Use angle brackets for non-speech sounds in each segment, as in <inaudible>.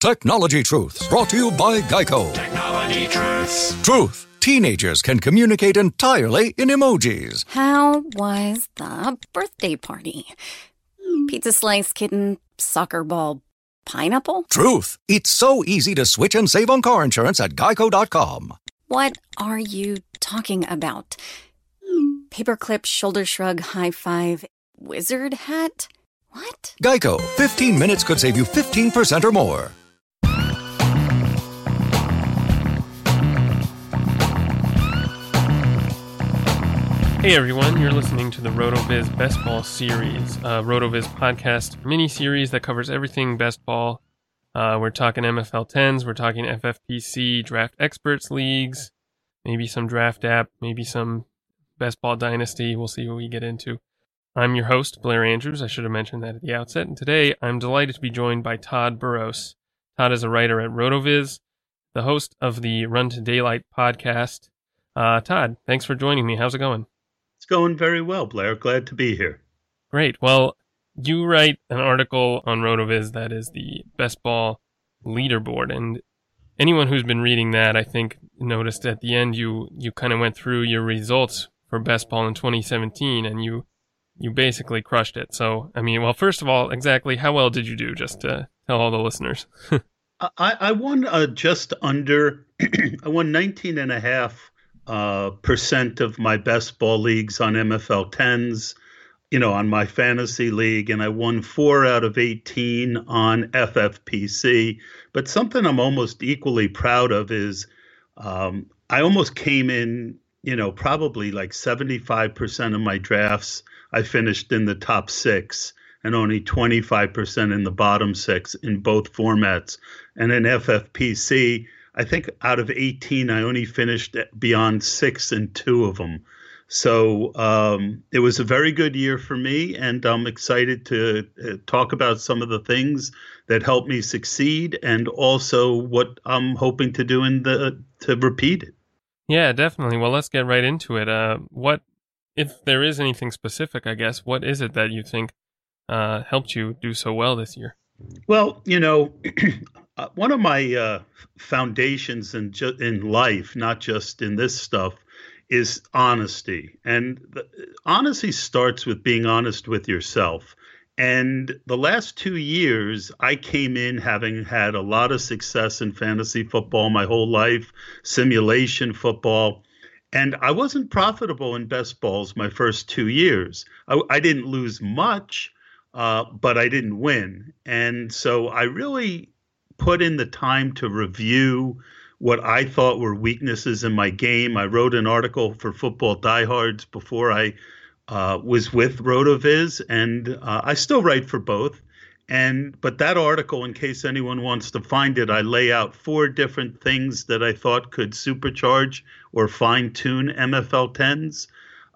Technology Truths, brought to you by Geico. Technology Truths. Truth. Teenagers can communicate entirely in emojis. How was the birthday party? Pizza slice, kitten, soccer ball, pineapple? Truth. It's so easy to switch and save on car insurance at geico.com. What are you talking about? Paperclip, shoulder shrug, high five, wizard hat? What? Geico. 15 minutes could save you 15% or more. Hey everyone, you're listening to the RotoViz Best Ball Series, a RotoViz podcast mini series that covers everything best ball. Uh, we're talking MFL 10s, we're talking FFPC, draft experts leagues, maybe some draft app, maybe some best ball dynasty. We'll see what we get into. I'm your host, Blair Andrews. I should have mentioned that at the outset. And today I'm delighted to be joined by Tod Burros. Tod is a writer at RotoViz, the host of the Run to Daylight podcast. Uh, Tod, thanks for joining me. How's it going? Going very well, Blair. Glad to be here. Great. Well, you write an article on RotoViz that is the best ball leaderboard, and anyone who's been reading that, I think, noticed at the end you you kind of went through your results for best ball in 2017, and you you basically crushed it. So, I mean, well, first of all, exactly how well did you do? Just to tell all the listeners. <laughs> I, I won uh, just under. <clears throat> I won 19 and a half uh, percent of my best ball leagues on MFL 10s, you know, on my fantasy league, and I won four out of 18 on FFPC. But something I'm almost equally proud of is um, I almost came in, you know, probably like 75% of my drafts, I finished in the top six. And only 25% in the bottom six in both formats. And in FFPC, I think out of 18, I only finished beyond six in two of them. So um, it was a very good year for me, and I'm excited to uh, talk about some of the things that helped me succeed, and also what I'm hoping to do in the to repeat it. Yeah, definitely. Well, let's get right into it. Uh, what, if there is anything specific, I guess, what is it that you think uh, helped you do so well this year? Well, you know, <clears throat> uh, one of my uh, foundations in ju- in life, not just in this stuff, is honesty. And the, honesty starts with being honest with yourself. And the last two years, I came in having had a lot of success in fantasy football my whole life, simulation football. And I wasn't profitable in best balls my first two years. I, I didn't lose much, uh, but I didn't win. And so I really put in the time to review what I thought were weaknesses in my game. I wrote an article for Football Diehards before I uh, was with RotoViz, and uh, I still write for both. And but that article, in case anyone wants to find it, I lay out four different things that I thought could supercharge or fine tune MFL tens.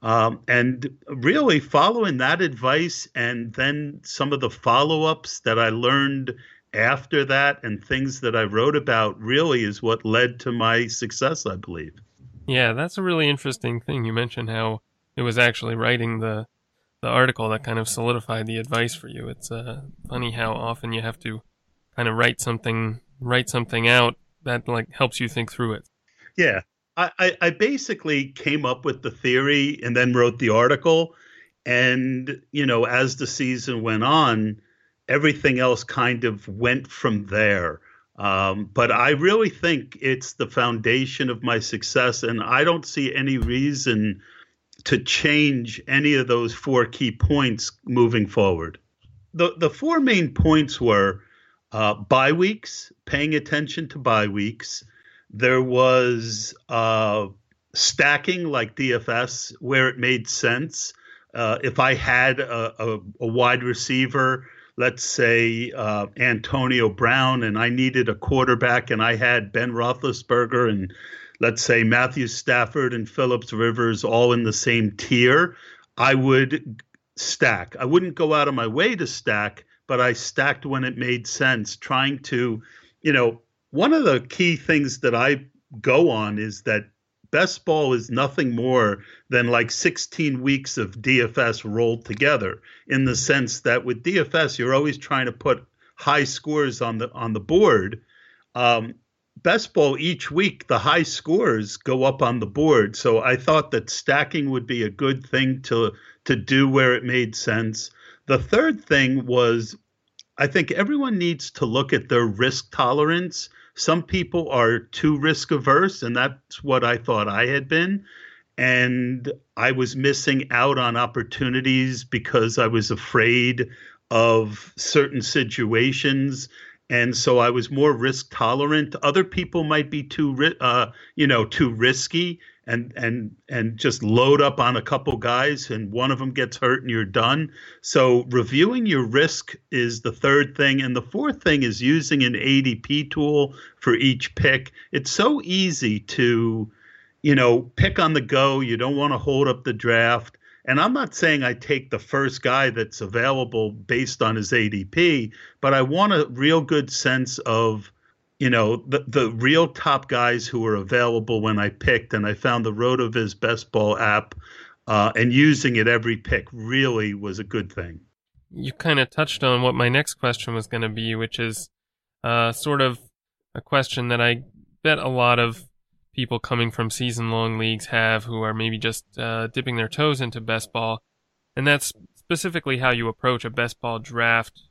Um, and really following that advice and then some of the follow ups that I learned after that and things that I wrote about really is what led to my success, I believe. Yeah, that's a really interesting thing. You mentioned how it was actually writing the the article that kind of solidified the advice for you. It's uh, funny how often you have to kind of write something write something out that like helps you think through it. Yeah. I, I basically came up with the theory and then wrote the article. And, you know, as the season went on, everything else kind of went from there. Um, but I really think it's the foundation of my success. And I don't see any reason to change any of those four key points moving forward. The the four main points were uh, bye weeks, paying attention to bye weeks. There was uh, stacking like DFS where it made sense. Uh, if I had a, a, a, wide receiver, let's say uh, Antonio Brown, and I needed a quarterback, and I had Ben Roethlisberger and let's say Matthew Stafford and Phillips Rivers all in the same tier, I would stack. I wouldn't go out of my way to stack, but I stacked when it made sense, trying to, you know, one of the key things that I go on is that best ball is nothing more than like 16 weeks of DFS rolled together in the sense that with DFS you're always trying to put high scores on the on the board um, best ball each week, the high scores go up on the board. So I thought that stacking would be a good thing to to do where it made sense. The third thing was I think everyone needs to look at their risk tolerance. Some people are too risk averse, and that's what I thought I had been. And I was missing out on opportunities because I was afraid of certain situations and so I was more risk tolerant. Other people might be too, uh, you know, too risky and and and just load up on a couple guys, and one of them gets hurt, and you're done. So reviewing your risk is the third thing, and the fourth thing is using an ADP tool for each pick. It's so easy to, you know, pick on the go. You don't want to hold up the draft. And I'm not saying I take the first guy that's available based on his ADP, but I want a real good sense of, you know, the, the real top guys who were available when I picked. And I found the RotoViz Best Ball app, uh, and using it every pick really was a good thing. You kind of touched on what my next question was going to be, which is uh, sort of a question that I bet a lot of people coming from season long leagues have who are maybe just uh, dipping their toes into best ball. And that's specifically how you approach a best ball draft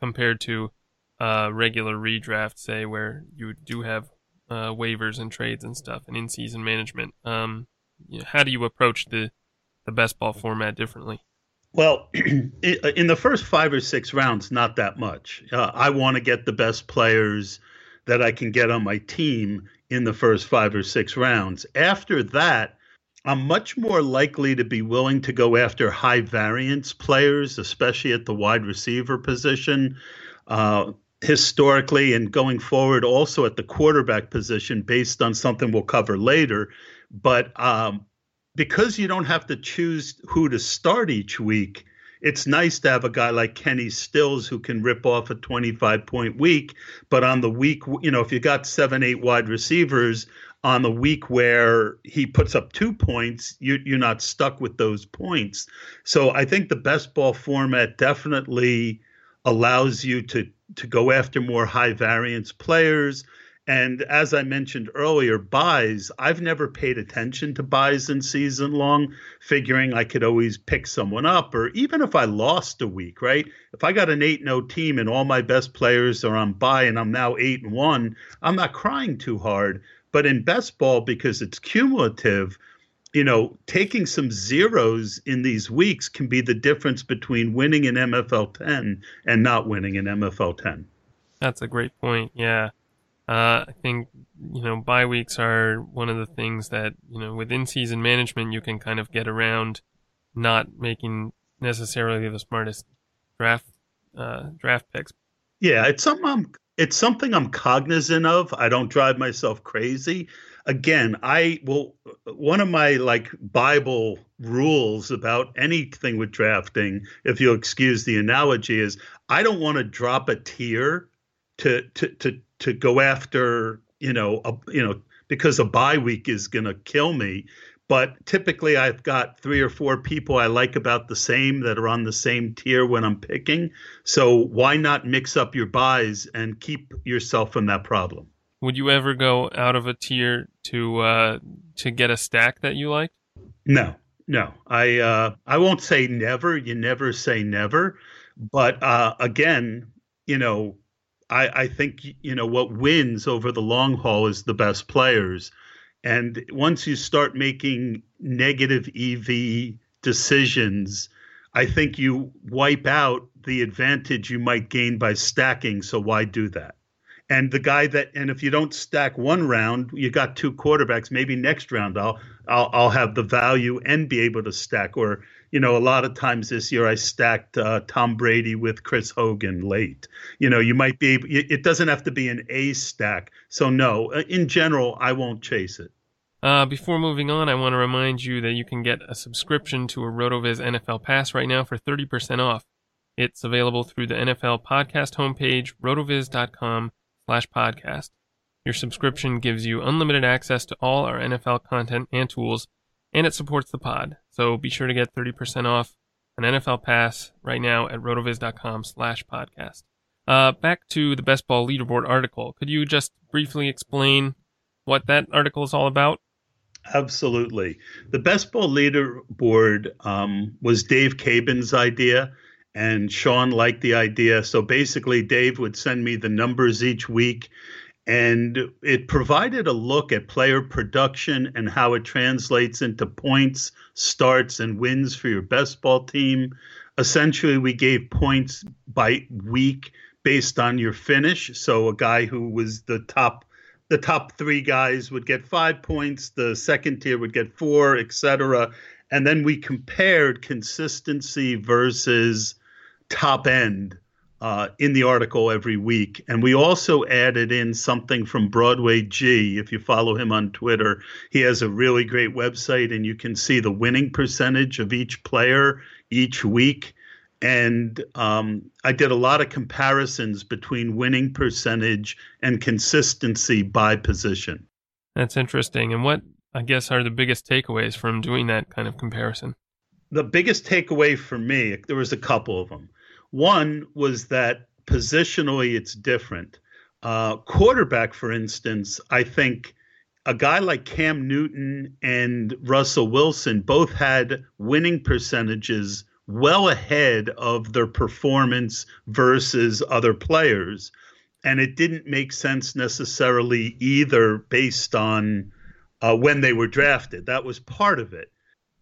compared to a regular redraft, say, where you do have uh, waivers and trades and stuff and in season management. Um, how do you approach the, the best ball format differently? Well, <clears throat> in the first five or six rounds, not that much. Uh, I want to get the best players that I can get on my team in the first five or six rounds. After that, I'm much more likely to be willing to go after high variance players, especially at the wide receiver position. Uh, historically and going forward, also at the quarterback position, based on something we'll cover later. But um, because you don't have to choose who to start each week, it's nice to have a guy like Kenny Stills who can rip off a 25 point week. But on the week, you know, if you got seven, eight wide receivers on the week where he puts up two points, you, you're not stuck with those points. So I think the best ball format definitely allows you to to go after more high variance players and as I mentioned earlier, byes, I've never paid attention to byes in season long, figuring I could always pick someone up, or even if I lost a week, right? If I got an 8 0 team and all my best players are on bye and I'm now 8 and 1, I'm not crying too hard. But in best ball, because it's cumulative, you know, taking some zeros in these weeks can be the difference between winning an MFL 10 and not winning an MFL 10. That's a great point. Yeah. Uh, I think you know bye weeks are one of the things that you know within season management you can kind of get around not making necessarily the smartest draft uh, draft picks. Yeah, it's something I'm it's something I'm cognizant of. I don't drive myself crazy. Again, I will one of my like Bible rules about anything with drafting, if you'll excuse the analogy, is I don't want to drop a tier to to to to go after, you know, a, you know, because a bye week is to kill me but typically I've got three or four people I like about the same that are on the same tier when I'm picking. So why not mix up your byes and keep yourself from that problem? Would you ever go out of a tier to uh, to get a stack that you like? No, no. I uh, I won't say never. You never say never. But uh, again, you know, I, I think you know what wins over the long haul is the best players. And once you start making negative EV decisions, I think you wipe out the advantage you might gain by stacking. So why do that? And the guy that, and if you don't stack one round, you got two quarterbacks. Maybe next round I'll I'll, I'll have the value and be able to stack. Or you know, a lot of times this year I stacked uh, Tom Brady with Chris Hogan late. You know, you might be able, it doesn't have to be an A stack. So, no, uh, in general, I won't chase it. Uh, before moving on, I want to remind you that you can get a subscription to a RotoViz NFL Pass right now for 30% off. It's available through the NFL podcast homepage, rotoviz.com slash podcast. Your subscription gives you unlimited access to all our NFL content and tools, and it supports the pod. So be sure to get 30% off an NFL pass right now at rotoviz.com slash podcast. Uh, back to the best ball leaderboard article. Could you just briefly explain what that article is all about? Absolutely. The best ball leaderboard um, was Dave Caban's idea, and Shawn liked the idea. So basically, Dave would send me the numbers each week, and it provided a look at player production and how it translates into points, starts, and wins for your best ball team. Essentially, we gave points by week based on your finish. So a guy who was the top the top three guys would get five points, the second tier would get four, etc. And then we compared consistency versus top end uh, in the article every week. And we also added in something from Broadway G. If you follow him on Twitter, he has a really great website, and you can see the winning percentage of each player each week and um, I did a lot of comparisons between winning percentage and consistency by position. That's interesting. And what I guess are the biggest takeaways from doing that kind of comparison? The biggest takeaway for me, there was a couple of them. One was that positionally it's different. Uh, quarterback, for instance, I think a guy like Cam Newton and Russell Wilson both had winning percentages well ahead of their performance versus other players. And it didn't make sense necessarily either based on uh, when they were drafted. That was part of it.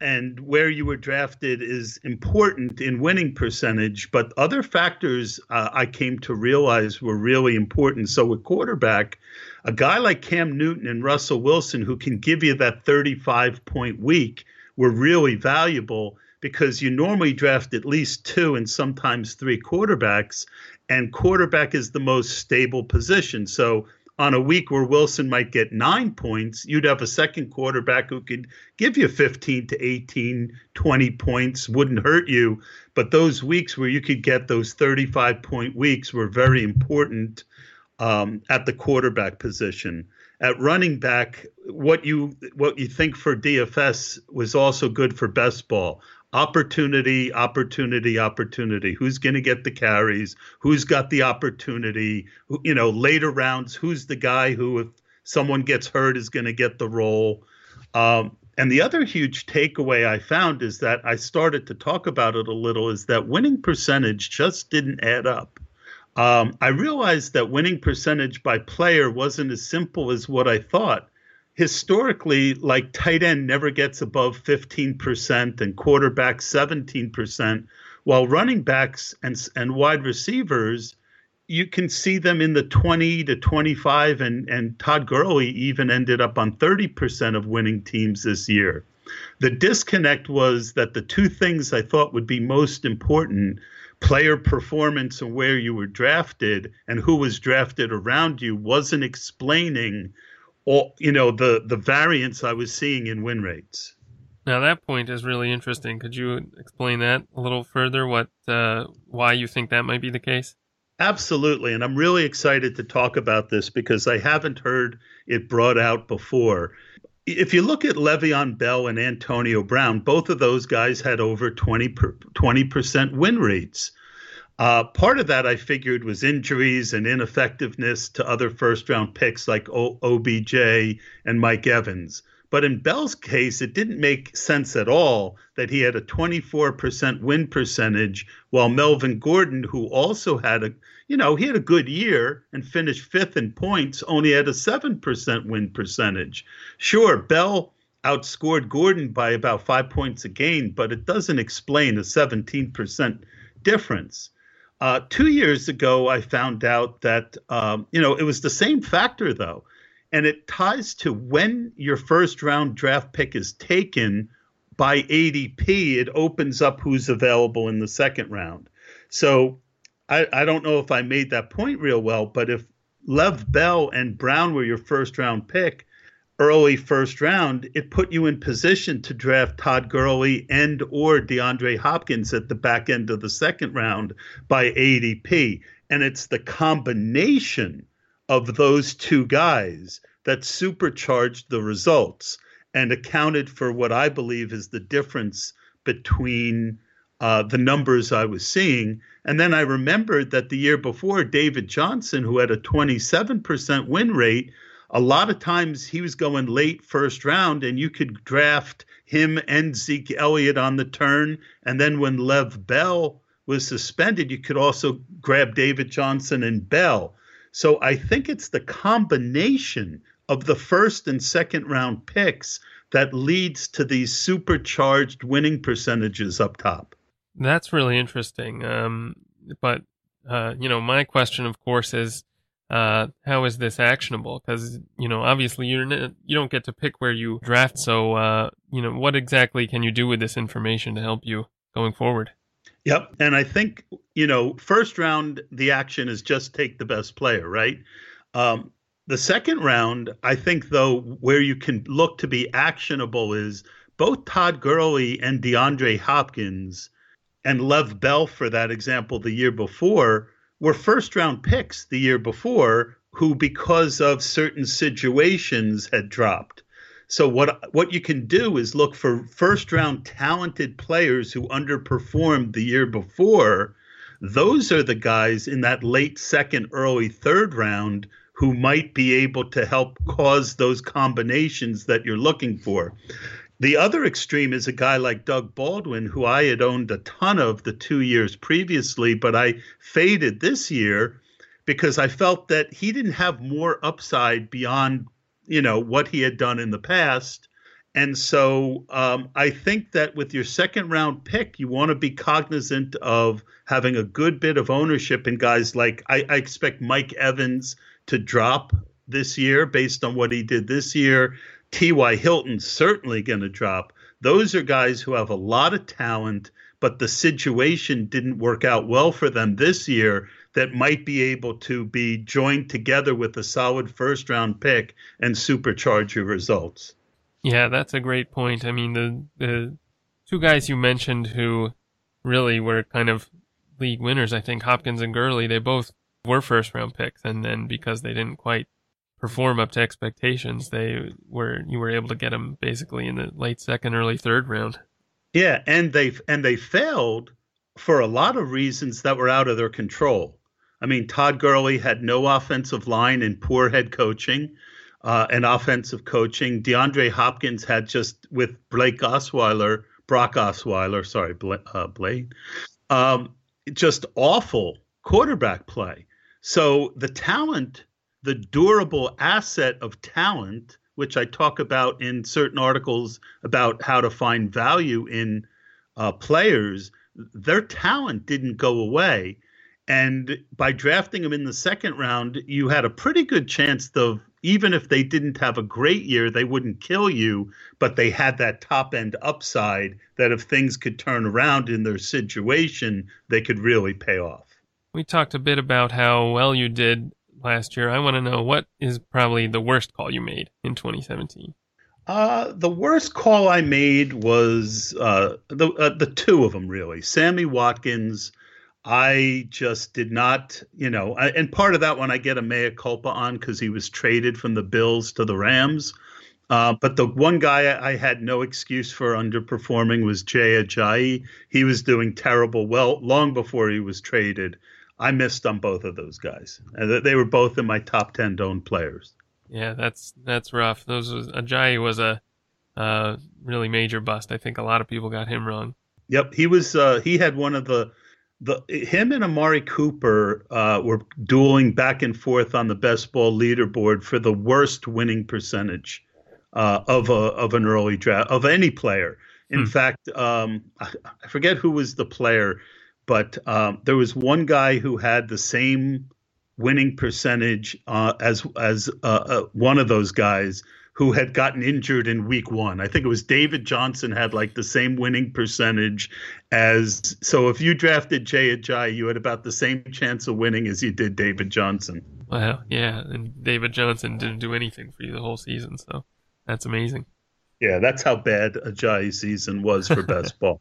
And where you were drafted is important in winning percentage, but other factors uh, I came to realize were really important. So, with quarterback, a guy like Cam Newton and Russell Wilson, who can give you that 35 point week, were really valuable because you normally draft at least two and sometimes three quarterbacks, and quarterback is the most stable position. So on a week where Wilson might get nine points, you'd have a second quarterback who could give you 15 to 18, 20 points, wouldn't hurt you. But those weeks where you could get those 35 point weeks were very important um, at the quarterback position. At running back, what you what you think for DFS was also good for best ball opportunity, opportunity, opportunity. Who's going to get the carries? Who's got the opportunity? You know, later rounds, who's the guy who, if someone gets hurt, is going to get the role? Um, and the other huge takeaway I found is that I started to talk about it a little is that winning percentage just didn't add up. Um, I realized that winning percentage by player wasn't as simple as what I thought historically, like tight end never gets above 15% and quarterback 17%, while running backs and, and wide receivers, you can see them in the 20 to 25, and, and Todd Gurley even ended up on 30% of winning teams this year. The disconnect was that the two things I thought would be most important player performance and where you were drafted and who was drafted around you wasn't explaining all you know the the variance I was seeing in win rates. Now that point is really interesting. Could you explain that a little further? What uh, why you think that might be the case? Absolutely, and I'm really excited to talk about this because I haven't heard it brought out before. If you look at Le'Veon Bell and Antonio Brown, both of those guys had over 20 percent win rates. Uh, part of that I figured was injuries and ineffectiveness to other first round picks like o- OBJ and Mike Evans. But in Bell's case, it didn't make sense at all that he had a 24% win percentage, while Melvin Gordon, who also had a, you know, he had a good year and finished fifth in points, only had a 7% win percentage. Sure, Bell outscored Gordon by about five points a game, but it doesn't explain a 17% difference. Uh, two years ago, I found out that um, you know it was the same factor though, and it ties to when your first round draft pick is taken by ADP. It opens up who's available in the second round. So I, I don't know if I made that point real well, but if Lev Bell and Brown were your first round pick, early first round, it put you in position to draft Todd Gurley and or DeAndre Hopkins at the back end of the second round by ADP. And it's the combination of those two guys that supercharged the results and accounted for what I believe is the difference between uh, the numbers I was seeing. And then I remembered that the year before, David Johnson, who had a 27% win rate, a lot of times he was going late first round, and you could draft him and Zeke Elliott on the turn. And then when Lev Bell was suspended, you could also grab David Johnson and Bell. So I think it's the combination of the first and second round picks that leads to these supercharged winning percentages up top. That's really interesting. Um, but, uh, you know, my question, of course, is uh, how is this actionable? Because you know, obviously, you you don't get to pick where you draft. So, uh, you know, what exactly can you do with this information to help you going forward? Yep, and I think you know, first round the action is just take the best player, right? Um, the second round, I think, though, where you can look to be actionable is both Todd Gurley and DeAndre Hopkins and Lev Bell, for that example, the year before were first round picks the year before who because of certain situations had dropped. So what what you can do is look for first round talented players who underperformed the year before. Those are the guys in that late second, early third round who might be able to help cause those combinations that you're looking for. The other extreme is a guy like Doug Baldwin, who I had owned a ton of the two years previously, but I faded this year because I felt that he didn't have more upside beyond, you know, what he had done in the past. And so um, I think that with your second round pick, you want to be cognizant of having a good bit of ownership in guys like I, I expect Mike Evans to drop this year based on what he did this year. T.Y. Hilton's certainly going to drop. Those are guys who have a lot of talent, but the situation didn't work out well for them this year that might be able to be joined together with a solid first round pick and supercharge your results. Yeah, that's a great point. I mean, the the two guys you mentioned who really were kind of league winners, I think Hopkins and Gurley, they both were first round picks and then because they didn't quite perform up to expectations, they were you were able to get them basically in the late second, early third round. Yeah, and they and they failed for a lot of reasons that were out of their control. I mean, Todd Gurley had no offensive line and poor head coaching uh, and offensive coaching. DeAndre Hopkins had just with Blake Osweiler, Brock Osweiler, sorry, Bla- uh, Blake, um, just awful quarterback play. So the talent the durable asset of talent, which I talk about in certain articles about how to find value in uh, players, their talent didn't go away. And by drafting them in the second round, you had a pretty good chance of even if they didn't have a great year, they wouldn't kill you, but they had that top end upside that if things could turn around in their situation, they could really pay off. We talked a bit about how well you did last year. I want to know what is probably the worst call you made in 2017. Uh, the worst call I made was uh, the uh, the two of them really. Sammy Watkins, I just did not, you know, I, and part of that one I get a mea culpa on because he was traded from the Bills to the Rams. Uh, but the one guy I had no excuse for underperforming was Jay Ajayi. He was doing terrible well long before he was traded. I missed on both of those guys. And they were both in my top 10 don't players. Yeah, that's that's rough. Those was, Ajayi was a uh, really major bust. I think a lot of people got him wrong. Yep, he was. Uh, he had one of the the him and Amari Cooper uh, were dueling back and forth on the best ball leaderboard for the worst winning percentage uh, of a of an early draft of any player. In hmm. fact, um, I, I, forget who was the player, but um, there was one guy who had the same winning percentage uh, as as uh, uh, one of those guys who had gotten injured in week one. I think it was David Johnson had like the same winning percentage as. So if you drafted Jay Ajayi, you had about the same chance of winning as you did David Johnson. Wow, yeah, and David Johnson didn't do anything for you the whole season, so that's amazing. Yeah, that's how bad Ajayi's season was for <laughs> best ball.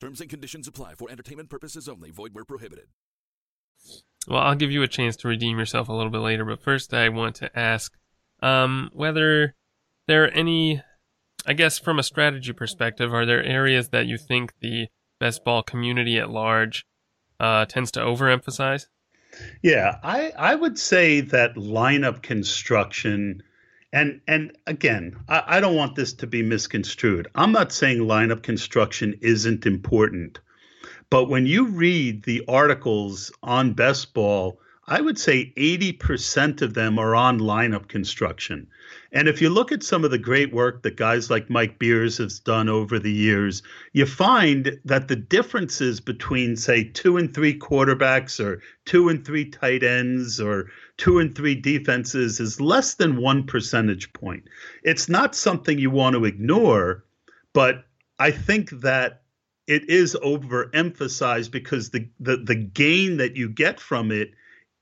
Terms and conditions apply for entertainment purposes only. Void where prohibited. Well, I'll give you a chance to redeem yourself a little bit later, but first I want to ask um, whether there are any, I guess, from a strategy perspective, are there areas that you think the best ball community at large uh, tends to overemphasize? Yeah, I, I would say that lineup construction and and again, I, I, don't want this to be misconstrued. I'm not saying lineup construction isn't important, but when you read the articles on best ball, I would say 80% of them are on lineup construction. And if you look at some of the great work that guys like Mike Beers has done over the years, you find that the differences between, say, two and three quarterbacks or two and three tight ends or two and three defenses is less than one percentage point. It's not something you want to ignore, but I think that it is overemphasized because the, the, the gain that you get from it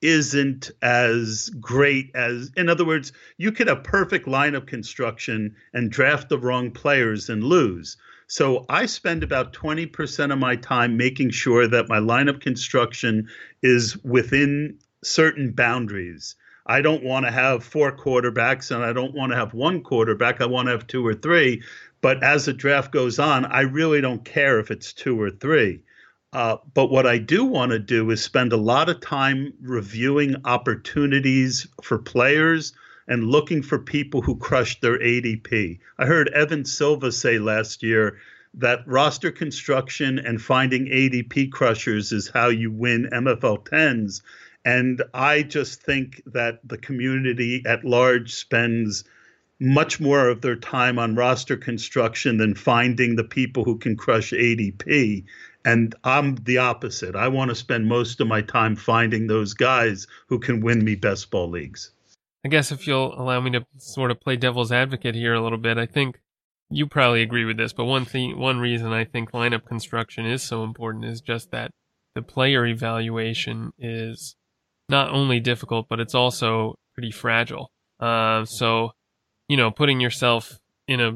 isn't as great as in other words you could have perfect lineup construction and draft the wrong players and lose. So i spend about 20% of my time making sure that my lineup construction is within certain boundaries. I don't want to have four quarterbacks and i don't want to have one quarterback i want to have two or three but as the draft goes on i really don't care if it's two or three uh, but what I do want to do is spend a lot of time reviewing opportunities for players and looking for people who crushed their ADP. I heard Evan Silva say last year that roster construction and finding ADP crushers is how you win MFL 10s. And I just think that the community at large spends much more of their time on roster construction than finding the people who can crush ADP. And I'm the opposite. I want to spend most of my time finding those guys who can win me best ball leagues. I guess if you'll allow me to sort of play devil's advocate here a little bit, I think you probably agree with this, but one thing, one reason I think lineup construction is so important is just that the player evaluation is not only difficult, but it's also pretty fragile. Uh, so, you know, putting yourself in a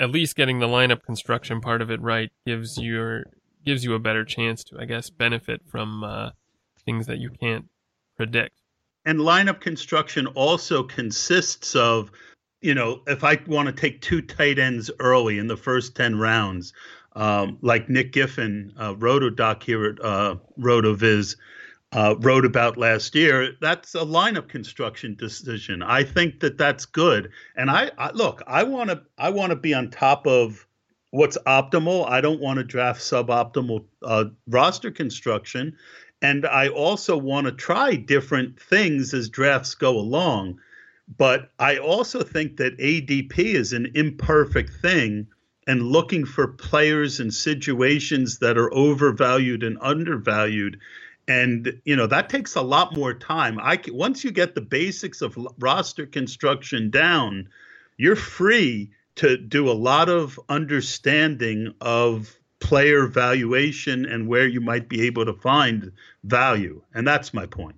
at least getting the lineup construction part of it right gives your gives you a better chance to, I guess, benefit from uh, things that you can't predict. And lineup construction also consists of, you know, if I want to take two tight ends early in the first 10 rounds, um, like Nick Giffen, uh, Rotodoc here at uh, RotoViz, uh, wrote about last year, that's a lineup construction decision. I think that that's good. And I, I look, I want to, I want to be on top of what's optimal. I don't want to draft suboptimal uh, roster construction. And I also want to try different things as drafts go along. But I also think that ADP is an imperfect thing and looking for players and situations that are overvalued and undervalued and you know that takes a lot more time i once you get the basics of roster construction down you're free to do a lot of understanding of player valuation and where you might be able to find value and that's my point.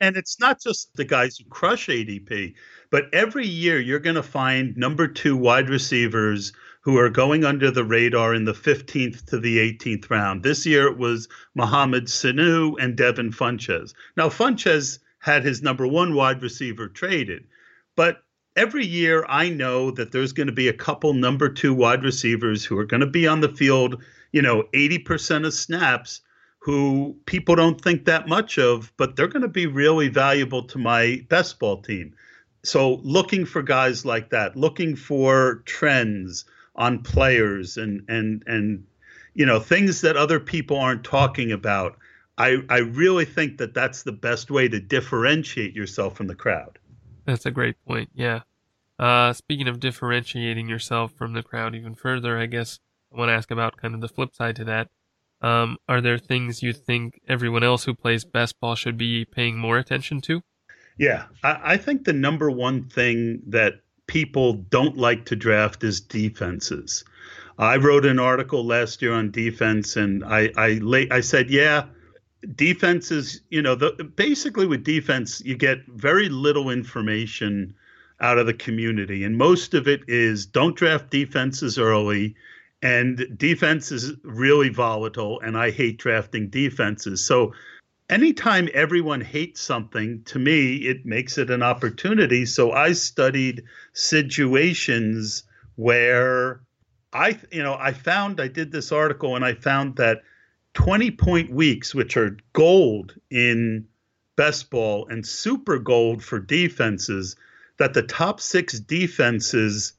and it's not just the guys who crush adp but every year you're going to find number two wide receivers who are going under the radar in the 15th to the 18th round. This year it was Mohamed Sanu and Devin Funchess. Now, Funchess had his number one wide receiver traded, but every year I know that there's going to be a couple number two wide receivers who are going to be on the field, you know, 80% of snaps who people don't think that much of, but they're going to be really valuable to my best ball team. So looking for guys like that, looking for trends, on players and and and you know things that other people aren't talking about. I I really think that that's the best way to differentiate yourself from the crowd. That's a great point. Yeah. Uh, speaking of differentiating yourself from the crowd even further, I guess I want to ask about kind of the flip side to that. Um, are there things you think everyone else who plays best ball should be paying more attention to? Yeah, I, I think the number one thing that people don't like to draft is defenses. I wrote an article last year on defense, and I I, I said, yeah, defenses. You know, the, basically with defense, you get very little information out of the community, and most of it is don't draft defenses early. And defense is really volatile, and I hate drafting defenses. So anytime everyone hates something, to me, it makes it an opportunity. So I studied situations where I, you know, I found I did this article and I found that 20 point weeks, which are gold in best ball and super gold for defenses, that the top six defenses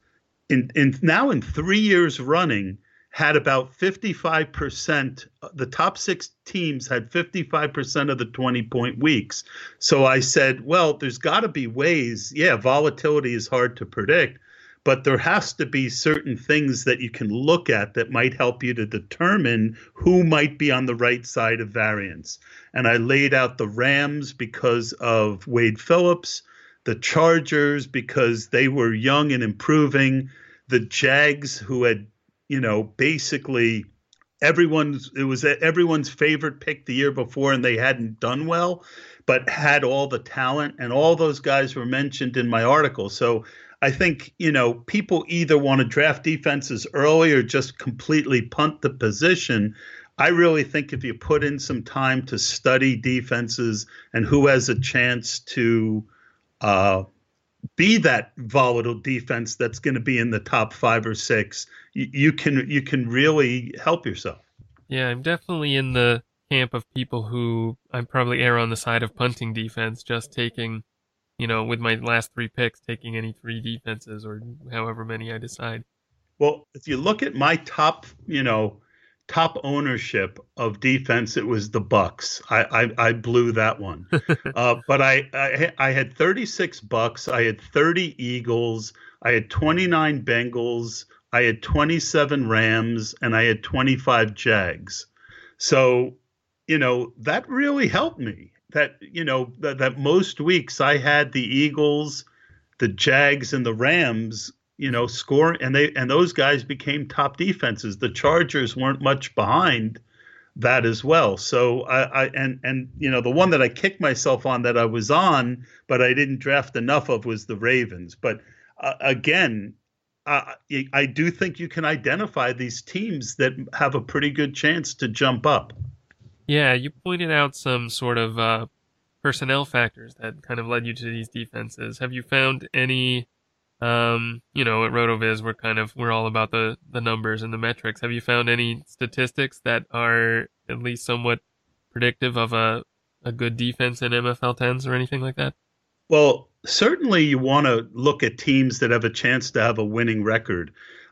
in, in now in three years running had about 55%, the top six teams had 55% of the 20 point weeks. So I said, well, there's got to be ways. Yeah, volatility is hard to predict, but there has to be certain things that you can look at that might help you to determine who might be on the right side of variance. And I laid out the Rams because of Wade Phillips, the Chargers because they were young and improving, the Jags who had you know, basically everyone's it was everyone's favorite pick the year before and they hadn't done well but had all the talent and all those guys were mentioned in my article so i think you know people either want to draft defenses early or just completely punt the position i really think if you put in some time to study defenses and who has a chance to uh, be that volatile defense that's going to be in the top five or six, you, you can you can really help yourself. Yeah, I'm definitely in the camp of people who I'm probably err on the side of punting defense, just taking, you know, with my last three picks, taking any three defenses or however many I decide. Well, if you look at my top, you know, top ownership of defense, it was the Bucs. I I, I blew that one, <laughs> uh, but I, I I had 36 Bucs. I had 30 Eagles. I had 29 Bengals. I had 27 Rams, and I had 25 Jags. So, you know, that really helped me. That you know that, that most weeks I had the Eagles, the Jags, and the Rams you know, score and they and those guys became top defenses. The Chargers weren't much behind that as well. So I, I and and you know the one that I kicked myself on that I was on, but I didn't draft enough of was the Ravens. But uh, again, uh, I do think you can identify these teams that have a pretty good chance to jump up. Yeah, you pointed out some sort of uh, personnel factors that kind of led you to these defenses. Have you found any? Um, you know, at Rotoviz, we're kind of we're all about the the numbers and the metrics. Have you found any statistics that are at least somewhat predictive of a a good defense in MFL tens or anything like that? Well, certainly you want to look at teams that have a chance to have a winning record.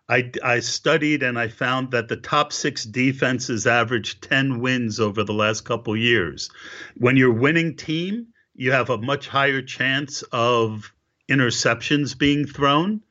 I, I studied and I found that the top six defenses averaged 10 wins over the last couple years. When you're winning team, you have a much higher chance of interceptions being thrown.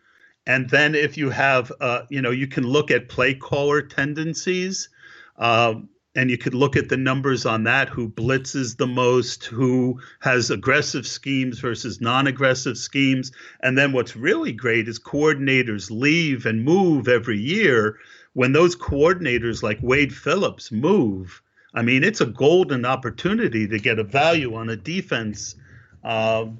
And then if you have, uh, you know, you can look at play caller tendencies. Um, and you could look at the numbers on that who blitzes the most who has aggressive schemes versus non-aggressive schemes. And then what's really great is coordinators leave and move every year. When those coordinators like wade phillips move i mean it's a golden opportunity to get a value on a defense. Um,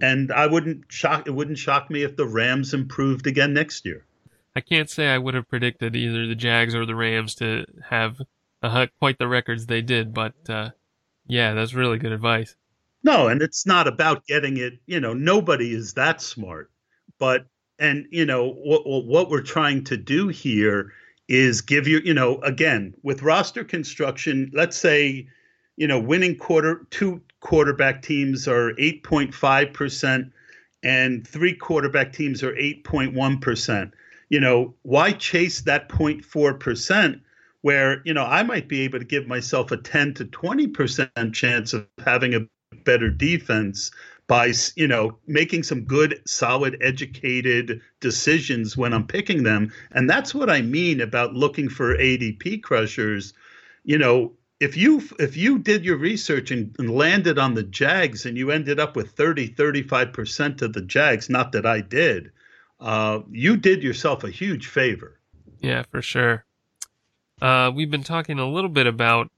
and i wouldn't shock it wouldn't shock me if the rams improved again next year. I can't say i would have predicted either the jags or the rams to have uh, <laughs> quite the records they did. But uh, yeah, that's really good advice. No, and it's not about getting it. You know, nobody is that smart. But and you know what what we're trying to do here is give you you know again with roster construction. Let's say you know winning quarter two quarterback teams are eight point five percent and three quarterback teams are 8.1%. You know, why chase that 0.4% where you know I might be able to give myself a 10 to 20 percent chance of having a better defense by you know making some good solid educated decisions when I'm picking them. And that's what I mean about looking for ADP crushers. You know if you if you did your research and, and landed on the Jags and you ended up with 30 35% of the Jags not that I did uh, you did yourself a huge favor. Yeah for sure uh, we've been talking a little bit about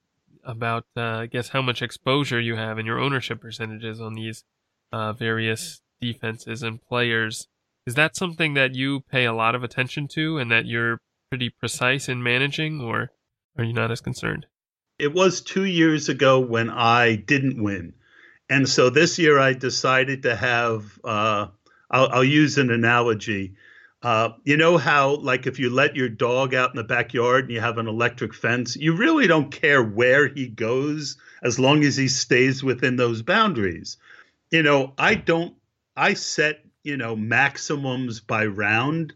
about uh, I guess how much exposure you have and your ownership percentages on these uh, various defenses and players. Is that something that you pay a lot of attention to and that you're pretty precise in managing, or are you not as concerned? It was two years ago when I didn't win. And so this year I decided to have, uh, I'll, I'll use an analogy. Uh, you know how, like, if you let your dog out in the backyard and you have an electric fence, you really don't care where he goes as long as he stays within those boundaries. You know, I don't, I set, you know, maximums by round,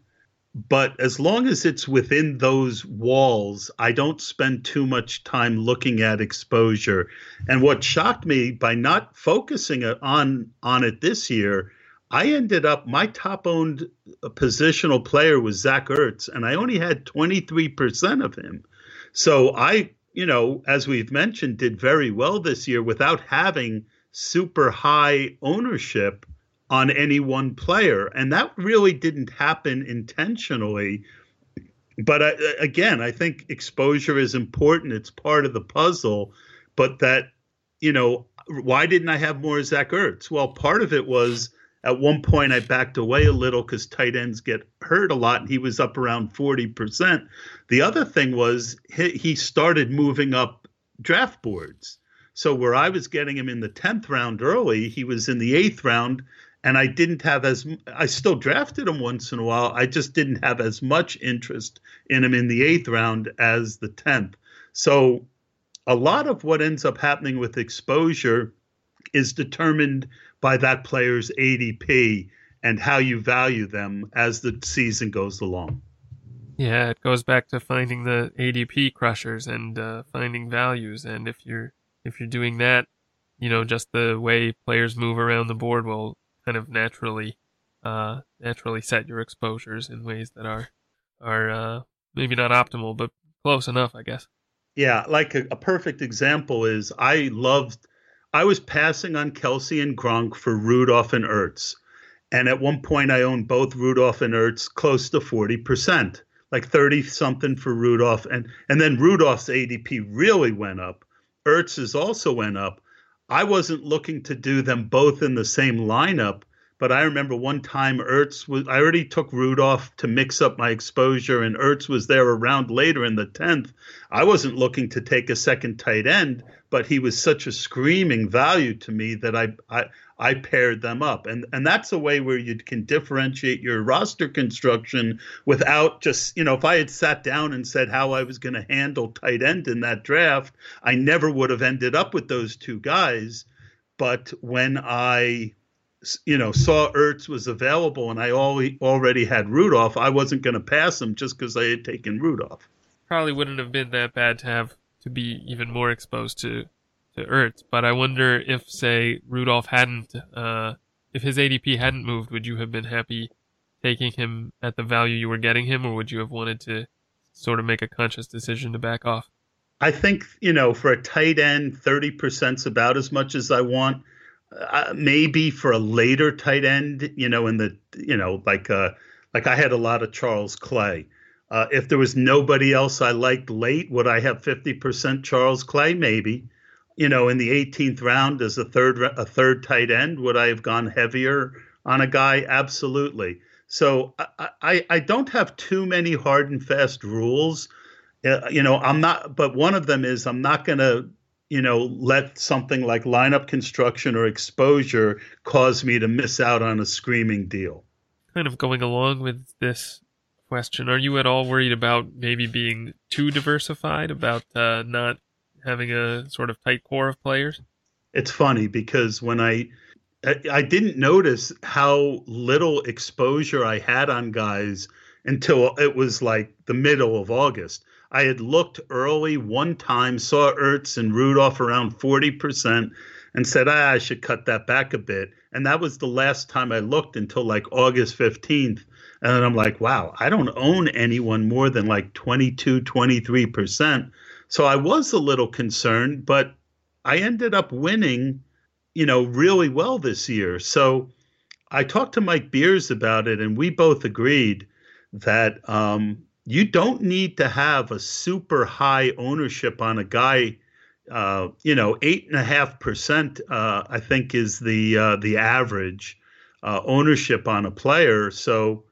but as long as it's within those walls, I don't spend too much time looking at exposure. And what shocked me by not focusing on on it this year I ended up my top owned uh, positional player was Zach Ertz, and I only had 23% of him. So I, you know, as we've mentioned, did very well this year without having super high ownership on any one player. And that really didn't happen intentionally. But I, again, I think exposure is important. It's part of the puzzle. But that, you know, why didn't I have more Zach Ertz? Well, part of it was at one point, I backed away a little because tight ends get hurt a lot, and he was up around 40%. The other thing was he, he started moving up draft boards. So where I was getting him in the 10th round early, he was in the eighth round, and I didn't have as I still drafted him once in a while. I just didn't have as much interest in him in the eighth round as the 10th. So a lot of what ends up happening with exposure is determined by that player's ADP and how you value them as the season goes along. Yeah, it goes back to finding the ADP crushers and uh, finding values. And if you're if you're doing that, you know, just the way players move around the board will kind of naturally uh, naturally set your exposures in ways that are are uh, maybe not optimal, but close enough, I guess. Yeah, like a, a perfect example is I loved I was passing on Kelce and Gronk for Rudolph and Ertz. And at one point, I owned both Rudolph and Ertz close to 40%, like 30 something for Rudolph. And, and then Rudolph's ADP really went up. Ertz's also went up. I wasn't looking to do them both in the same lineup, But I remember one time Ertz was, I already took Rudolph to mix up my exposure, and Ertz was there around later in the 10th. I wasn't looking to take a second tight end, but he was such a screaming value to me that I, I, I paired them up. And, and that's a way where you can differentiate your roster construction without just, you know, if I had sat down and said how I was going to handle tight end in that draft, I never would have ended up with those two guys. But when I you know, saw Ertz was available and I already had Rudolph, I wasn't going to pass him just because I had taken Rudolph. Probably wouldn't have been that bad to have to be even more exposed to to Ertz, but I wonder if, say, Rudolph hadn't, uh, if his ADP hadn't moved, would you have been happy taking him at the value you were getting him, or would you have wanted to sort of make a conscious decision to back off? I think you know, for a tight end, thirty percent is about as much as I want uh, maybe for a later tight end, you know, in the you know like uh like I had a lot of Charles Clay. Uh, if there was nobody else I liked late, would I have fifty percent Charles Clay? Maybe. You know, in the 18th round as a third a third tight end, would I have gone heavier on a guy? Absolutely. So I, I, I don't have too many hard and fast rules. Uh, you know, I'm not, but one of them is I'm not going to you know, let something like lineup construction or exposure cause me to miss out on a screaming deal. Kind of going along with this question, are you at all worried about maybe being too diversified, about uh, not having a sort of tight core of players? It's funny because when I I didn't notice how little exposure I had on guys until it was like the middle of August. I had looked early one time, saw Ertz and Rudolph around 40%, and said, ah, I should cut that back a bit. And that was the last time I looked until like August 15th. And then I'm like, wow, I don't own anyone more than like 22, 23%. So I was a little concerned, but I ended up winning, you know, really well this year. So I talked to Mike Beers about it, and we both agreed that um, you don't need to have a super high ownership on a guy. Uh, you know, eight and a half percent, uh, I think, is the uh, the average uh, ownership on a player. So,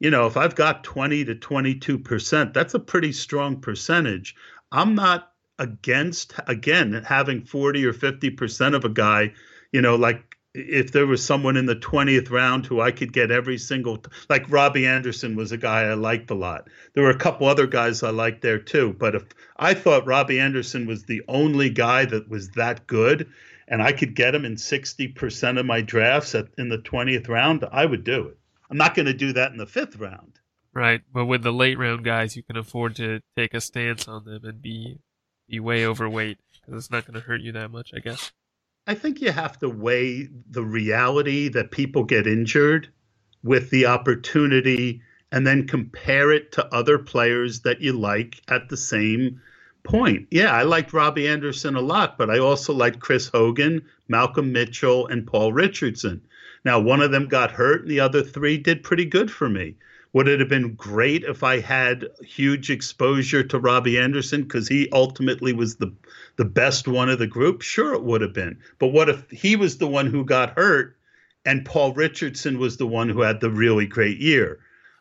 you know, if I've got twenty to twenty two percent, that's a pretty strong percentage. I'm not against again having forty or fifty percent of a guy. You know, like if there was someone in the 20th round who I could get every single like Robbie Anderson was a guy I liked a lot. There were a couple other guys I liked there too, but if I thought Robbie Anderson was the only guy that was that good and I could get him in 60% of my drafts at, in the 20th round, I would do it. I'm not going to do that in the 5th round. Right, but with the late round guys, you can afford to take a stance on them and be be way overweight because it's not going to hurt you that much, I guess. I think you have to weigh the reality that people get injured with the opportunity and then compare it to other players that you like at the same point. Yeah, I liked Robbie Anderson a lot, but I also liked Chris Hogan, Malcolm Mitchell, and Paul Richardson. Now, one of them got hurt, and the other three did pretty good for me. Would it have been great if I had huge exposure to Robbie Anderson because he ultimately was the the best one of the group? Sure, it would have been. But what if he was the one who got hurt and Paul Richardson was the one who had the really great year?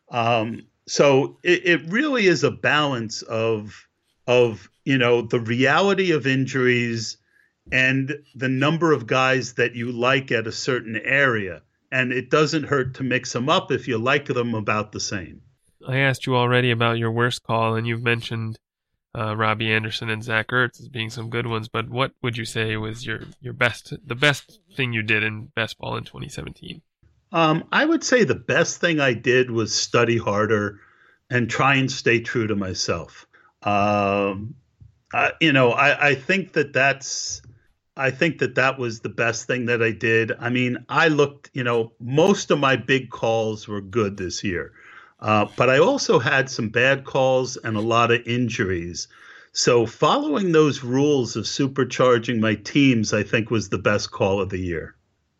Um, so it, it really is a balance of of you know the reality of injuries and the number of guys that you like at a certain area and it doesn't hurt to mix them up if you like them about the same. I asked you already about your worst call, and you've mentioned uh, Robbie Anderson and Zach Ertz as being some good ones. But what would you say was your your best, the best thing you did in best ball in 2017? Um, I would say the best thing I did was study harder and try and stay true to myself. Um, I, you know, I, I think that that's I think that that was the best thing that I did. I mean, I looked, you know, most of my big calls were good this year, uh, but I also had some bad calls and a lot of injuries. So following those rules of supercharging my teams, I think was the best call of the year.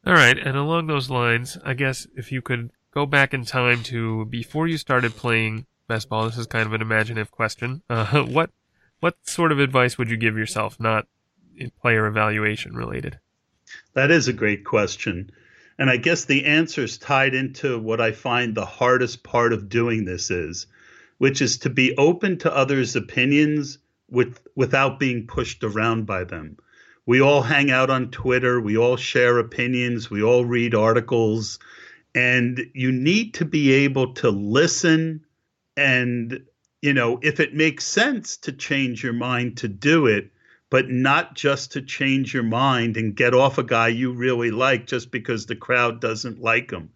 All right, and along those lines, I guess if you could go back in time to before you started playing best ball, this is kind of an imaginative question. Uh, <laughs> what what sort of advice would you give yourself? Not player evaluation related? That is a great question. And I guess the answer is tied into what I find the hardest part of doing this is, which is to be open to others' opinions with without being pushed around by them. We all hang out on Twitter, we all share opinions, we all read articles, and you need to be able to listen and you know, if it makes sense to change your mind to do it, but not just to change your mind and get off a guy you really like just because the crowd doesn't like him.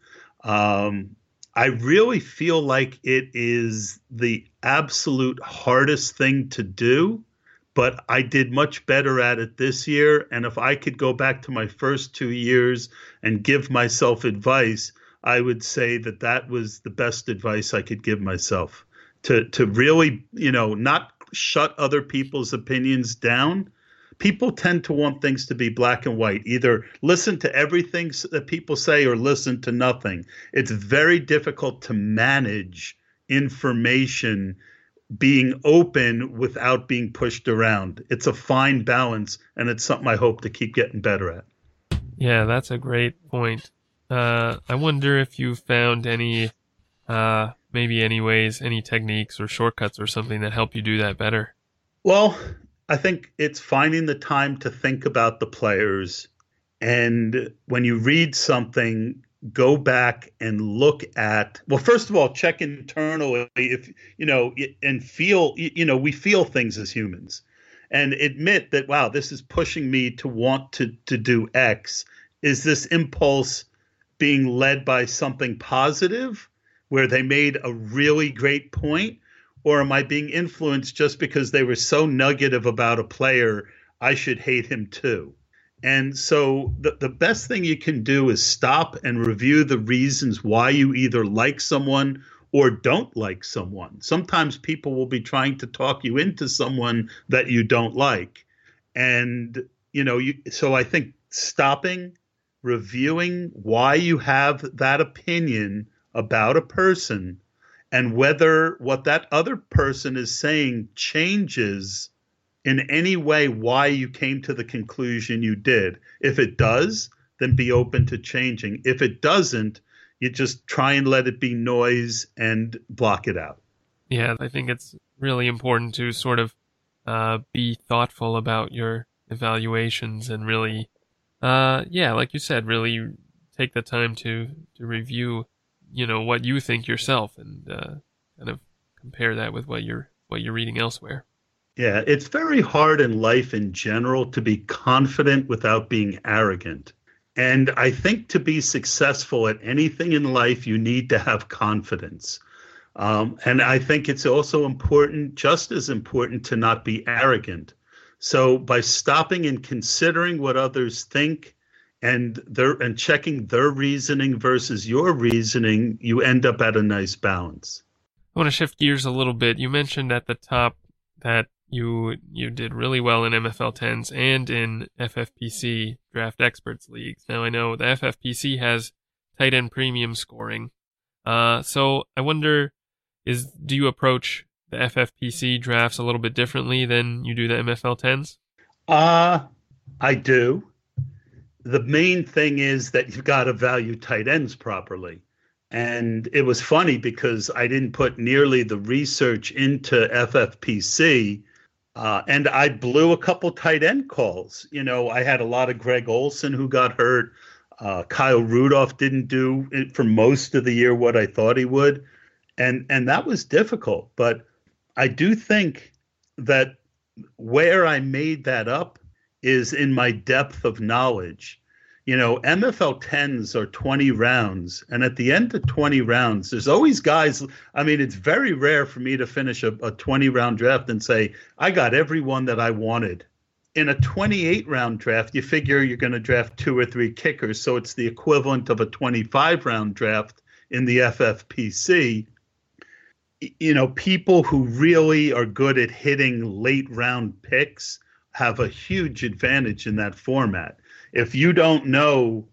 Um, I really feel like it is the absolute hardest thing to do, but I did much better at it this year. And if I could go back to my first two years and give myself advice, I would say that that was the best advice I could give myself to to really, you know, not shut other people's opinions down. People tend to want things to be black and white. Either listen to everything that people say or listen to nothing. It's very difficult to manage information being open without being pushed around. It's a fine balance, and it's something I hope to keep getting better at. Yeah, that's a great point. Uh, I wonder if you found any, uh, maybe any ways, any techniques or shortcuts or something that help you do that better. Well, I think it's finding the time to think about the players. And when you read something, go back and look at, well, first of all, check internally if, you know, and feel, you know, we feel things as humans and admit that, wow, this is pushing me to want to, to do X. Is this impulse being led by something positive where they made a really great point? Or am I being influenced just because they were so negative about a player, I should hate him too? And so the, the best thing you can do is stop and review the reasons why you either like someone or don't like someone. Sometimes people will be trying to talk you into someone that you don't like. And, you know, you, so I think stopping, reviewing why you have that opinion about a person and whether what that other person is saying changes in any way why you came to the conclusion you did. If it does, then be open to changing. If it doesn't, you just try and let it be noise and block it out. Yeah, I think it's really important to sort of uh, be thoughtful about your evaluations and really, uh, yeah, like you said, really take the time to to review you know what you think yourself and uh, kind of compare that with what you're what you're reading elsewhere. Yeah, it's very hard in life in general to be confident without being arrogant. And I think to be successful at anything in life, you need to have confidence. Um, and I think it's also important, just as important, to not be arrogant. So by stopping and considering what others think and their and checking their reasoning versus your reasoning, you end up at a nice balance. I want to shift gears a little bit. You mentioned at the top that you you did really well in MFL 10s and in FFPC Draft Experts leagues. Now I know the FFPC has tight end premium scoring. Uh, so I wonder, is do you approach the FFPC drafts a little bit differently than you do the MFL 10s? Uh, I do the main thing is that you've got to value tight ends properly. And it was funny because I didn't put nearly the research into FFPC. Uh, and I blew a couple tight end calls. You know, I had a lot of Greg Olsen who got hurt. Uh, Kyle Rudolph didn't do for most of the year what I thought he would, and and that was difficult. But I do think that where I made that up is in my depth of knowledge. You know, MFL 10s are 20 rounds. And at the end of 20 rounds, there's always guys. I mean, it's very rare for me to finish a, a 20 round draft and say, I got everyone that I wanted. In a 28 round draft, you figure you're going to draft two or three kickers. So it's the equivalent of a 25 round draft in the FFPC. You know, people who really are good at hitting late round picks have a huge advantage in that format. If you don't know,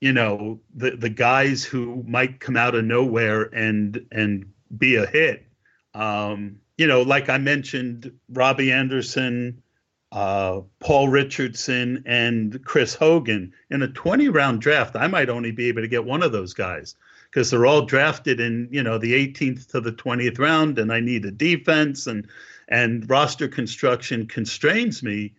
you know, the the guys who might come out of nowhere and and be a hit, um, you know, like I mentioned, Robbie Anderson, uh, Paul Richardson, and Chris Hogan in a 20 round draft, I might only be able to get one of those guys because they're all drafted in you know the 18th to the 20th round, and I need a defense and and roster construction constrains me.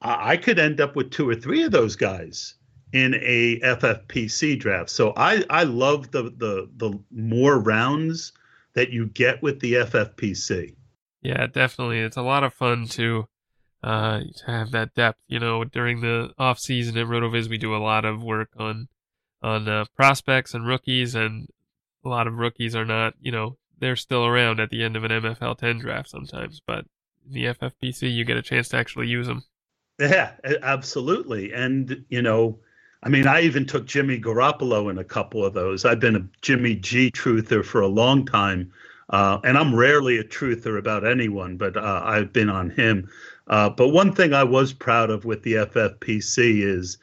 I, could end up with two or three of those guys in a FFPC draft. So I I love the the the more rounds that you get with the FFPC. Yeah, definitely. It's a lot of fun to uh to have that depth. You know, during the off season at Rotoviz, we do a lot of work on on uh, prospects and rookies, and a lot of rookies are not. You know, they're still around at the end of an MFL 10 draft sometimes, but in the FFPC, you get a chance to actually use them. Yeah, absolutely. And you know, I mean, I even took Jimmy Garoppolo in a couple of those. I've been a Jimmy G truther for a long time, uh, and I'm rarely a truther about anyone, but uh, I've been on him. Uh, but one thing I was proud of with the FFPC is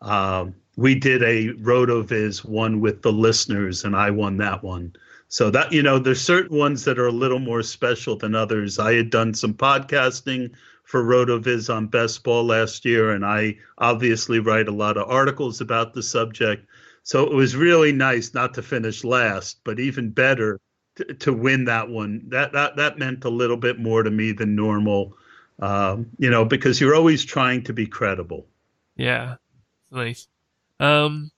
um, we did a RotoViz one with the listeners, and I won that one. So that you know, there's certain ones that are a little more special than others. I had done some podcasting for RotoViz on best ball last year, and I obviously write a lot of articles about the subject. So it was really nice not to finish last, but even better to, to win that one. That that that meant a little bit more to me than normal, um, you know, because you're always trying to be credible. Yeah, nice. Um,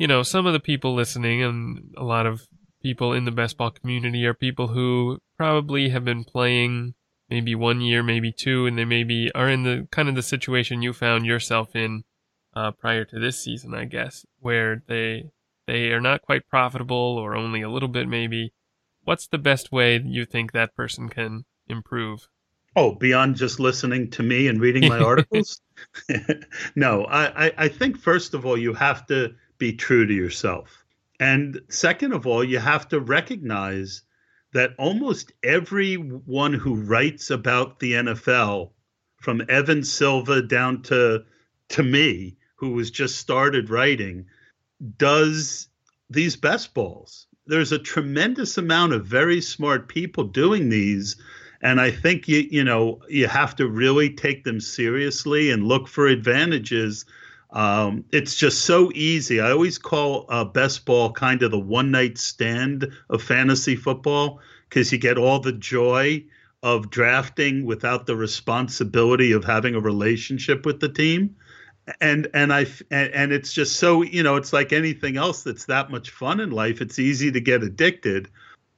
you know, some of the people listening and a lot of people in the best ball community are people who probably have been playing maybe one year, maybe two, and they maybe are in the kind of the situation you found yourself in uh, prior to this season, I guess, where they they are not quite profitable or only a little bit maybe. What's the best way you think that person can improve? Oh, beyond just listening to me and reading my <laughs> articles? <laughs> no, I, I think first of all, you have to be true to yourself. And second of all, you have to recognize that almost everyone who writes about the NFL, from Evan Silva down to to me, who was just started writing, does these best balls. There's a tremendous amount of very smart people doing these. And I think you you know you have to really take them seriously and look for advantages um, it's just so easy. I always call uh, best ball kind of the one night stand of fantasy football because you get all the joy of drafting without the responsibility of having a relationship with the team. And and I and, and it's just so you know it's like anything else that's that much fun in life. It's easy to get addicted.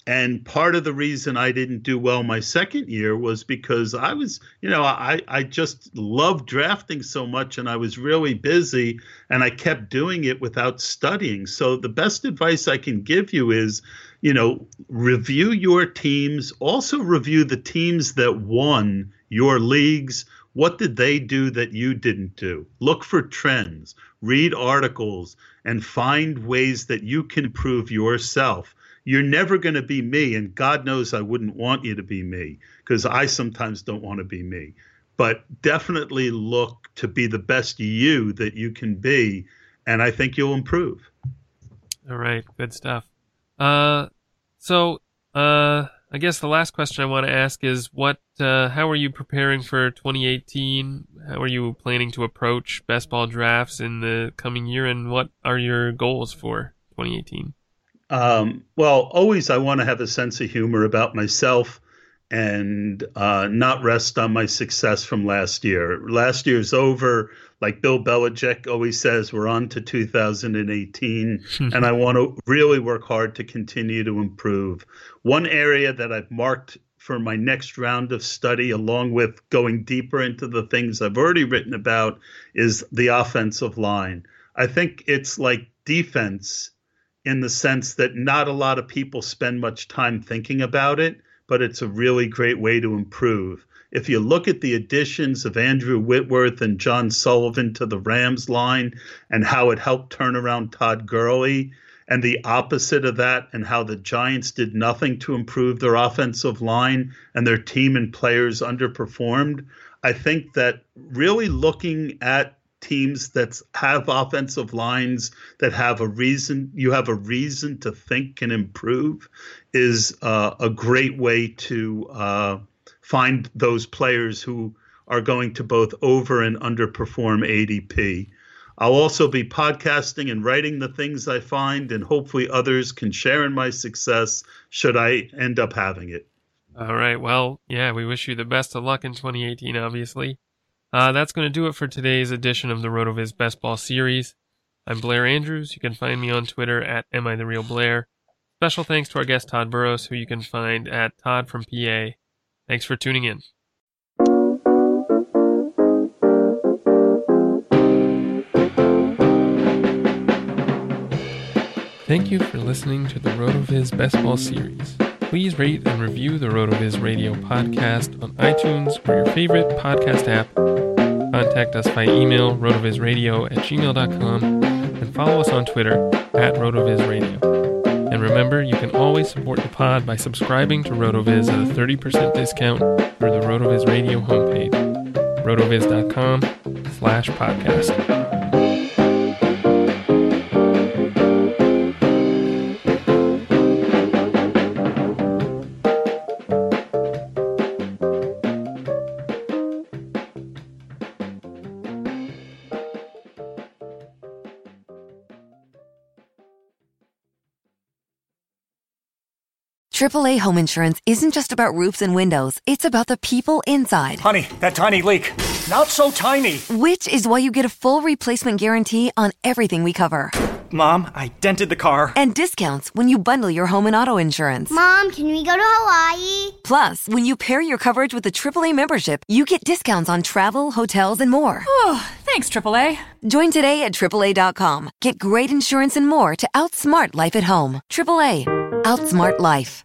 And part of the reason I didn't do well my second year was because I was, you know, I, I just loved drafting so much and I was really busy and I kept doing it without studying. So the best advice I can give you is, you know, review your teams, also review the teams that won your leagues. What did they do that you didn't do? Look for trends, read articles, and find ways that you can improve yourself you're never going to be me. And God knows I wouldn't want you to be me because I sometimes don't want to be me. But definitely look to be the best you that you can be. And I think you'll improve. All right. Good stuff. Uh, so, uh, I guess the last question I want to ask is what, uh, how are you preparing for 2018? How are you planning to approach best ball drafts in the coming year? And what are your goals for 2018? Um, well, always I want to have a sense of humor about myself and uh, not rest on my success from last year. Last year's over. Like Bill Belichick always says, we're on to 2018, <laughs> and I want to really work hard to continue to improve. One area that I've marked for my next round of study, along with going deeper into the things I've already written about, is the offensive line. I think it's like defense in the sense that not a lot of people spend much time thinking about it, but it's a really great way to improve. If you look at the additions of Andrew Whitworth and John Sullivan to the Rams line and how it helped turn around Todd Gurley, and the opposite of that, and how the Giants did nothing to improve their offensive line and their team and players underperformed, I think that really looking at teams that have offensive lines that have a reason you have a reason to think can improve is uh, a great way to uh, find those players who are going to both over and underperform ADP. I'll also be podcasting and writing the things I find, and hopefully others can share in my success should I end up having it. All right. Well, yeah, we wish you the best of luck in 2018, obviously. Uh, that's going to do it for today's edition of the RotoViz Best Ball Series. I'm Blair Andrews. You can find me on Twitter at Am I the Real Blair. Special thanks to our guest Tod Burros, who you can find at Tod from PA. Thanks for tuning in. Thank you for listening to the RotoViz Best Ball Series. Please rate and review the RotoViz Radio podcast on iTunes or your favorite podcast app. Contact us by email, rotovizradio at gmail.com, and follow us on Twitter at rotovizradio. And remember, you can always support the pod by subscribing to RotoViz at a 30% discount through the RotoViz Radio homepage, rotoviz.com slash podcast. AAA home insurance isn't just about roofs and windows, it's about the people inside. Honey, that tiny leak. Not so tiny. Which is why you get a full replacement guarantee on everything we cover. Mom, I dented the car. And discounts when you bundle your home and auto insurance. Mom, can we go to Hawaii? Plus, when you pair your coverage with a AAA membership, you get discounts on travel, hotels, and more. Oh, thanks, AAA. Join today at AAA.com. Get great insurance and more to outsmart life at home. AAA. Outsmart life.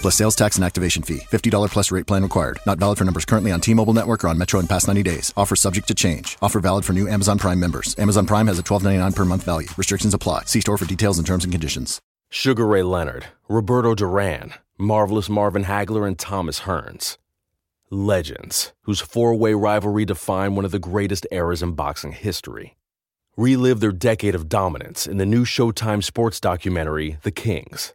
Plus sales tax and activation fee. $50 plus rate plan required. Not valid for numbers currently on T-Mobile network or on Metro in past 90 days. Offer subject to change. Offer valid for new Amazon Prime members. Amazon Prime has a $12.99 per month value. Restrictions apply. See store for details and terms and conditions. Sugar Ray Leonard, Roberto Duran, Marvelous Marvin Hagler, and Thomas Hearns. Legends, whose four-way rivalry defined one of the greatest eras in boxing history. Relive their decade of dominance in the new Showtime sports documentary, The Kings